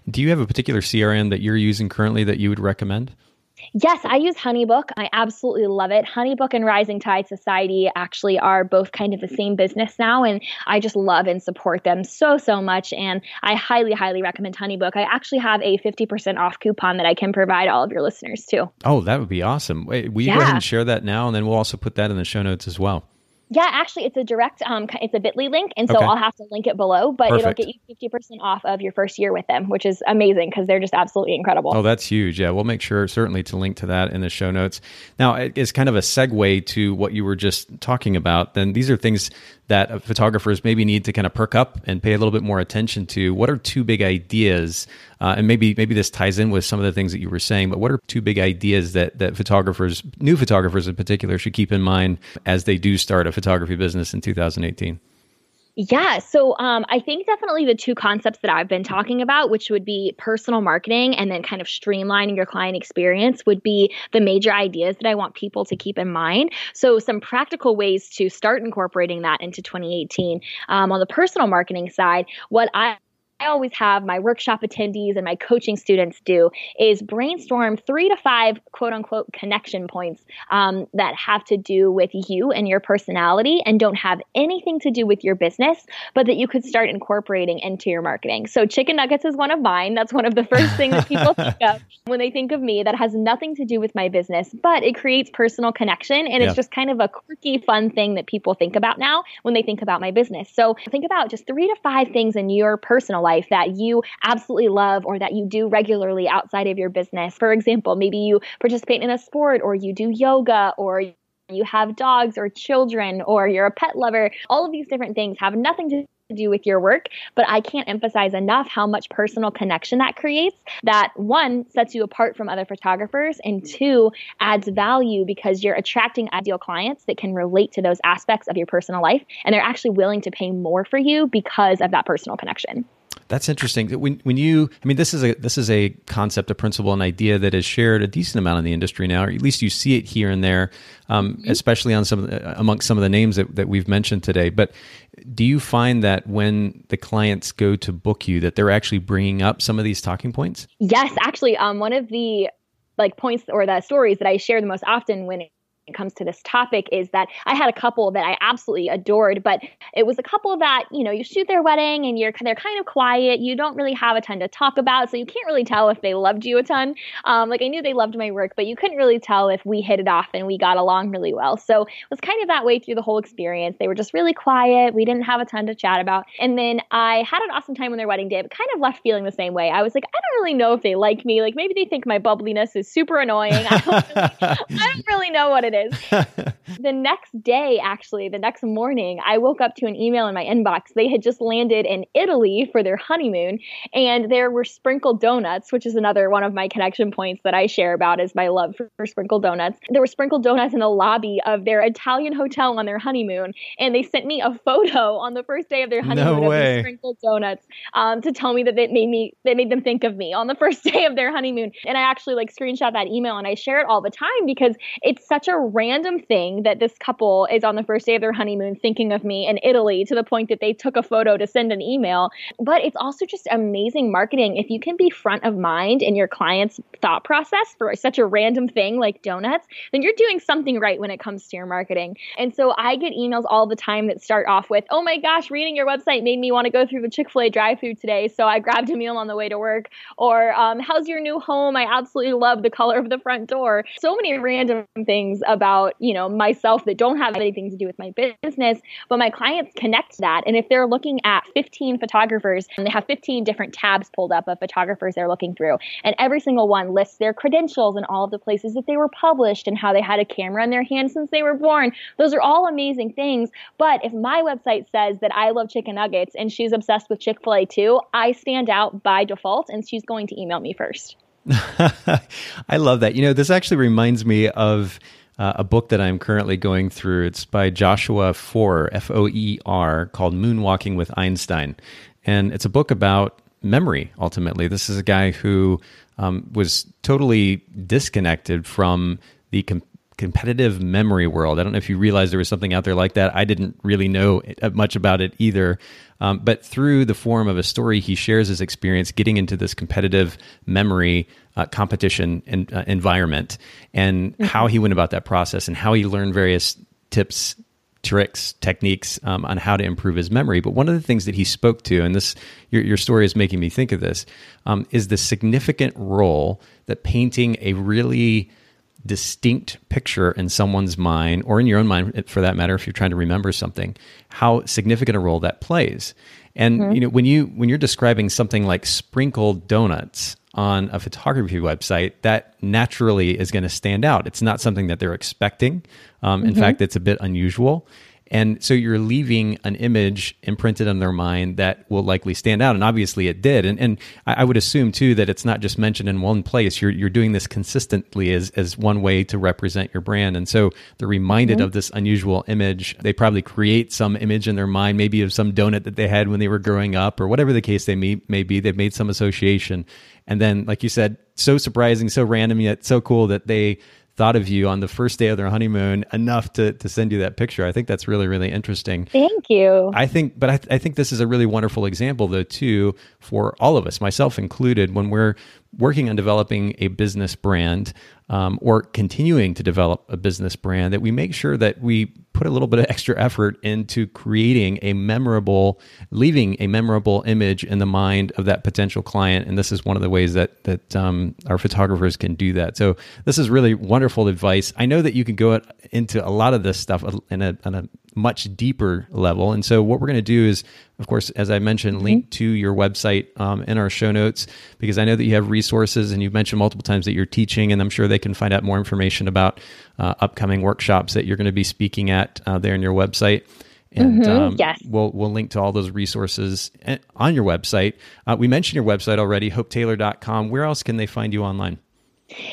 Do you have a particular CRM that you're using currently that you would recommend? Yes, I use Honeybook. I absolutely love it. Honeybook and Rising Tide Society actually are both kind of the same business now, and I just love and support them so, so much. And I highly, highly recommend Honeybook. I actually have a 50% off coupon that I can provide all of your listeners too. Oh, that would be awesome. Wait, will you yeah. go ahead and share that now? And then we'll also put that in the show notes as well. Yeah, actually, it's a direct, um, it's a Bitly link, and so okay. I'll have to link it below. But Perfect. it'll get you fifty percent off of your first year with them, which is amazing because they're just absolutely incredible. Oh, that's huge! Yeah, we'll make sure certainly to link to that in the show notes. Now, it's kind of a segue to what you were just talking about. Then these are things that photographers maybe need to kind of perk up and pay a little bit more attention to. What are two big ideas? Uh, and maybe maybe this ties in with some of the things that you were saying. But what are two big ideas that that photographers, new photographers in particular, should keep in mind as they do start a photography business in 2018? Yeah. So um, I think definitely the two concepts that I've been talking about, which would be personal marketing and then kind of streamlining your client experience, would be the major ideas that I want people to keep in mind. So, some practical ways to start incorporating that into 2018. Um, on the personal marketing side, what I I always have my workshop attendees and my coaching students do is brainstorm three to five quote unquote connection points um, that have to do with you and your personality and don't have anything to do with your business, but that you could start incorporating into your marketing. So, chicken nuggets is one of mine. That's one of the first things that people *laughs* think of when they think of me that has nothing to do with my business, but it creates personal connection. And yeah. it's just kind of a quirky, fun thing that people think about now when they think about my business. So, think about just three to five things in your personal life life that you absolutely love or that you do regularly outside of your business. For example, maybe you participate in a sport or you do yoga or you have dogs or children or you're a pet lover. All of these different things have nothing to do with your work, but I can't emphasize enough how much personal connection that creates. That one sets you apart from other photographers, and mm. two adds value because you're attracting ideal clients that can relate to those aspects of your personal life, and they're actually willing to pay more for you because of that personal connection. That's interesting. When when you, I mean, this is a this is a concept, a principle, an idea that is shared a decent amount in the industry now, or at least you see it here and there, um, mm-hmm. especially on some the, amongst some of the names that, that we've mentioned today. But do you find that when the clients go to book you, that they're actually bringing up some of these talking points? Yes, actually, um, one of the like points or the stories that I share the most often when it comes to this topic is that I had a couple that I absolutely adored, but it was a couple that, you know, you shoot their wedding and you're they're kind of quiet. You don't really have a ton to talk about, so you can't really tell if they loved you a ton. Um, like I knew they loved my work, but you couldn't really tell if we hit it off and we got along really well. So it was kind of that way through the whole experience. They were just really quiet. We didn't have a ton to chat about. And then I had an awesome time on their wedding day, but kind of left feeling the same way. I was like, I don't really know if they like me. Like maybe they think my bubbliness is super annoying. I don't really, I don't *laughs* really know what it is is. *laughs* the next day, actually, the next morning, I woke up to an email in my inbox. They had just landed in Italy for their honeymoon, and there were sprinkled donuts, which is another one of my connection points that I share about is my love for, for sprinkled donuts. There were sprinkled donuts in the lobby of their Italian hotel on their honeymoon, and they sent me a photo on the first day of their honeymoon no of the sprinkled donuts um, to tell me that it made me that made them think of me on the *laughs* first day of their honeymoon. And I actually like screenshot that email and I share it all the time because it's such a random thing that this couple is on the first day of their honeymoon thinking of me in Italy to the point that they took a photo to send an email. But it's also just amazing marketing. If you can be front of mind in your client's thought process for such a random thing like donuts, then you're doing something right when it comes to your marketing. And so I get emails all the time that start off with, oh my gosh, reading your website made me want to go through the Chick fil A drive through today. So I grabbed a meal on the way to work. Or, um, how's your new home? I absolutely love the color of the front door. So many random things about, you know, myself that don't have anything to do with my business, but my clients connect that. And if they're looking at 15 photographers and they have 15 different tabs pulled up of photographers they're looking through, and every single one lists their credentials and all of the places that they were published and how they had a camera in their hand since they were born. Those are all amazing things. But if my website says that I love chicken nuggets and she's obsessed with Chick fil A too, I stand out by default and she's going to email me first. *laughs* I love that. You know, this actually reminds me of uh, a book that I'm currently going through. It's by Joshua Foer, F O E R, called Moonwalking with Einstein. And it's a book about memory, ultimately. This is a guy who um, was totally disconnected from the com- competitive memory world. I don't know if you realize there was something out there like that. I didn't really know much about it either. Um, but through the form of a story, he shares his experience getting into this competitive memory uh, competition and, uh, environment and mm-hmm. how he went about that process and how he learned various tips tricks, techniques um, on how to improve his memory. But one of the things that he spoke to, and this your, your story is making me think of this, um, is the significant role that painting a really distinct picture in someone's mind or in your own mind for that matter if you're trying to remember something how significant a role that plays and mm-hmm. you know when you when you're describing something like sprinkled donuts on a photography website that naturally is going to stand out it's not something that they're expecting um, in mm-hmm. fact it's a bit unusual and so you're leaving an image imprinted on their mind that will likely stand out. And obviously it did. And, and I would assume too that it's not just mentioned in one place. You're, you're doing this consistently as, as one way to represent your brand. And so they're reminded mm-hmm. of this unusual image. They probably create some image in their mind, maybe of some donut that they had when they were growing up or whatever the case they may, may be. They've made some association. And then, like you said, so surprising, so random, yet so cool that they thought of you on the first day of their honeymoon enough to to send you that picture. I think that's really really interesting. Thank you. I think, but I, I think this is a really wonderful example though too for all of us, myself included, when we're working on developing a business brand um, or continuing to develop a business brand, that we make sure that we put a little bit of extra effort into creating a memorable, leaving a memorable image in the mind of that potential client. And this is one of the ways that that um, our photographers can do that. So this is really wonderful advice. I know that you can go into a lot of this stuff in a, in a much deeper level. And so, what we're going to do is, of course, as I mentioned, mm-hmm. link to your website um, in our show notes because I know that you have resources and you've mentioned multiple times that you're teaching, and I'm sure they can find out more information about uh, upcoming workshops that you're going to be speaking at uh, there in your website. And mm-hmm. um, yes. we'll we'll link to all those resources eh, on your website. Uh, we mentioned your website already, hopetaylor.com. Where else can they find you online?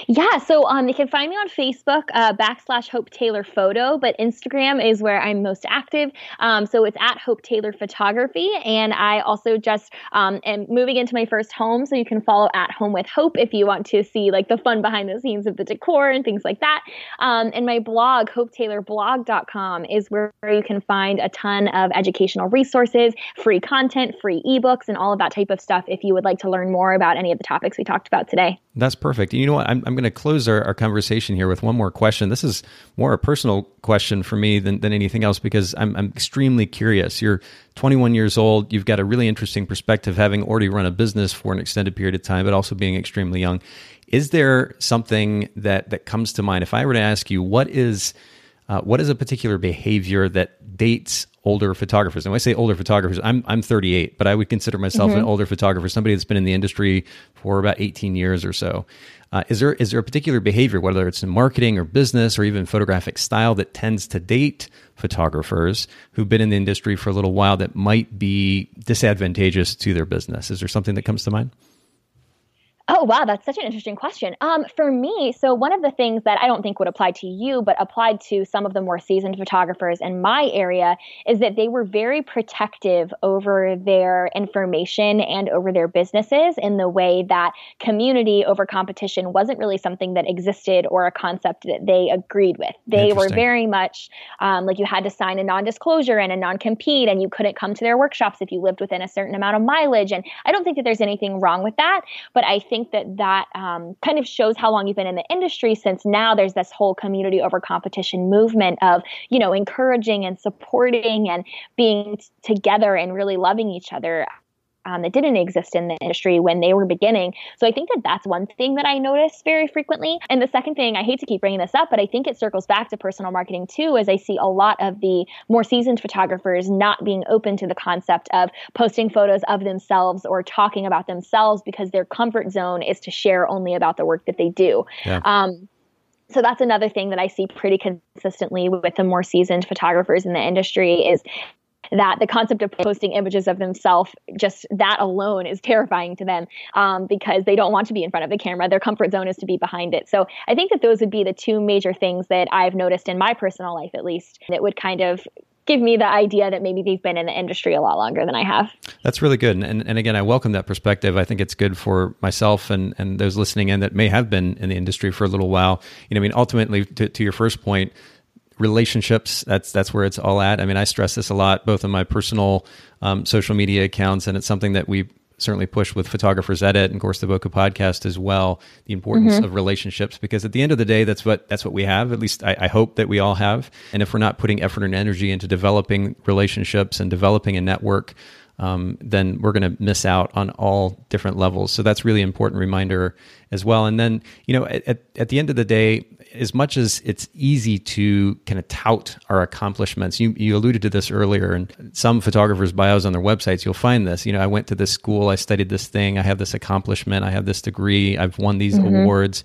Yeah, so um, you can find me on Facebook, uh, backslash Hope Taylor Photo, but Instagram is where I'm most active. Um, so it's at Hope Taylor Photography. And I also just um, am moving into my first home. So you can follow at Home with Hope if you want to see like the fun behind the scenes of the decor and things like that. Um, and my blog, hopetaylorblog.com, is where you can find a ton of educational resources, free content, free ebooks, and all of that type of stuff if you would like to learn more about any of the topics we talked about today. That's perfect. You know what? I'm, I'm going to close our, our conversation here with one more question. This is more a personal question for me than, than anything else because I'm, I'm extremely curious. You're 21 years old. You've got a really interesting perspective, having already run a business for an extended period of time, but also being extremely young. Is there something that, that comes to mind? If I were to ask you, what is uh, what is a particular behavior that dates older photographers? And when I say older photographers, I'm I'm 38, but I would consider myself mm-hmm. an older photographer, somebody that's been in the industry for about 18 years or so. Uh, is there is there a particular behavior, whether it's in marketing or business or even photographic style, that tends to date photographers who've been in the industry for a little while that might be disadvantageous to their business? Is there something that comes to mind? Oh, wow, that's such an interesting question. Um, for me, so one of the things that I don't think would apply to you, but applied to some of the more seasoned photographers in my area is that they were very protective over their information and over their businesses in the way that community over competition wasn't really something that existed or a concept that they agreed with. They were very much um, like you had to sign a non disclosure and a non compete, and you couldn't come to their workshops if you lived within a certain amount of mileage. And I don't think that there's anything wrong with that, but I think think that that um, kind of shows how long you've been in the industry since now there's this whole community over competition movement of, you know, encouraging and supporting and being t- together and really loving each other um, that didn't exist in the industry when they were beginning. So I think that that's one thing that I notice very frequently. And the second thing, I hate to keep bringing this up, but I think it circles back to personal marketing too, as I see a lot of the more seasoned photographers not being open to the concept of posting photos of themselves or talking about themselves because their comfort zone is to share only about the work that they do. Yeah. Um, so that's another thing that I see pretty consistently with the more seasoned photographers in the industry is that the concept of posting images of themselves just that alone is terrifying to them um, because they don't want to be in front of the camera their comfort zone is to be behind it so i think that those would be the two major things that i've noticed in my personal life at least that would kind of give me the idea that maybe they've been in the industry a lot longer than I have. That's really good. And, and again, I welcome that perspective. I think it's good for myself and, and those listening in that may have been in the industry for a little while. You know, I mean, ultimately, to, to your first point, relationships that's that's where it's all at i mean i stress this a lot both on my personal um, social media accounts and it's something that we certainly push with photographers edit and of course the Bokeh podcast as well the importance mm-hmm. of relationships because at the end of the day that's what that's what we have at least I, I, hope that we all have and if we're not putting effort and energy into developing relationships and developing a network um, then we're going to miss out on all different levels so that's really important reminder as well and then you know at, at the end of the day as much as it's easy to kind of tout our accomplishments, you, you alluded to this earlier, and some photographers' bios on their websites, you'll find this. You know, I went to this school, I studied this thing, I have this accomplishment, I have this degree, I've won these mm-hmm. awards.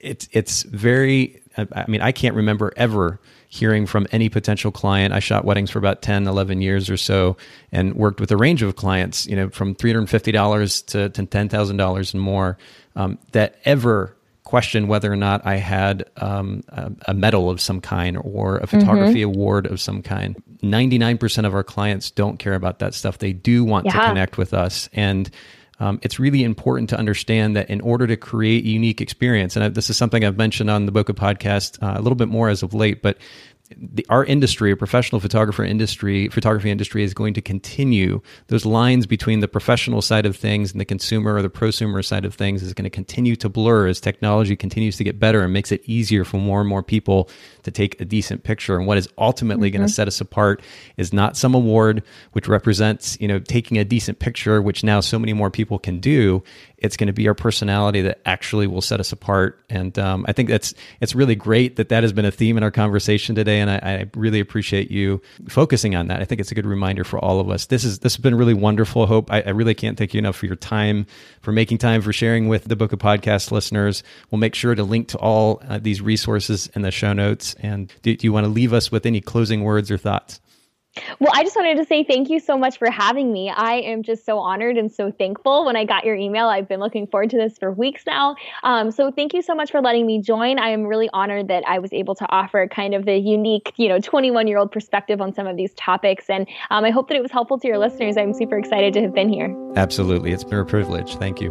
It's it's very. I mean, I can't remember ever hearing from any potential client. I shot weddings for about 10, 11 years or so and worked with a range of clients, you know, from $350 to, to $10,000 and more um, that ever question whether or not I had um, a, a, medal of some kind or a photography mm-hmm. award of some kind. 99% of our clients don't care about that stuff. They do want yeah. to connect with us. And um, it's really important to understand that in order to create a unique experience, and this is something I've mentioned on the Bokeh podcast uh, a little bit more as of late, but the, our industry, a professional photographer industry, photography industry is going to continue. Those lines between the professional side of things and the consumer or the prosumer side of things is going to continue to blur as technology continues to get better and makes it easier for more and more people to take a decent picture. And what is ultimately mm-hmm. going to set us apart is not some award which represents, you know, taking a decent picture, which now so many more people can do it's going to be our personality that actually will set us apart. And um, I think that's it's really great that that has been a theme in our conversation today. And I, I, really appreciate you focusing on that. I think it's a good reminder for all of us. This is this has been really wonderful. Hope I, I really can't thank you enough for your time, for making time for sharing with the Bokeh Podcast listeners. We'll make sure to link to all uh, these resources in the show notes. And do, do you want to leave us with any closing words or thoughts? Well, I just wanted to say thank you so much for having me. I am just so honored and so thankful when I got your email. I've been looking forward to this for weeks now. Um, so thank you so much for letting me join. I am really honored that I was able to offer kind of the unique, you know, 21 year old perspective on some of these topics. And um, I hope that it was helpful to your listeners. I'm super excited to have been here. Absolutely. It's been a privilege. Thank you.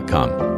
com.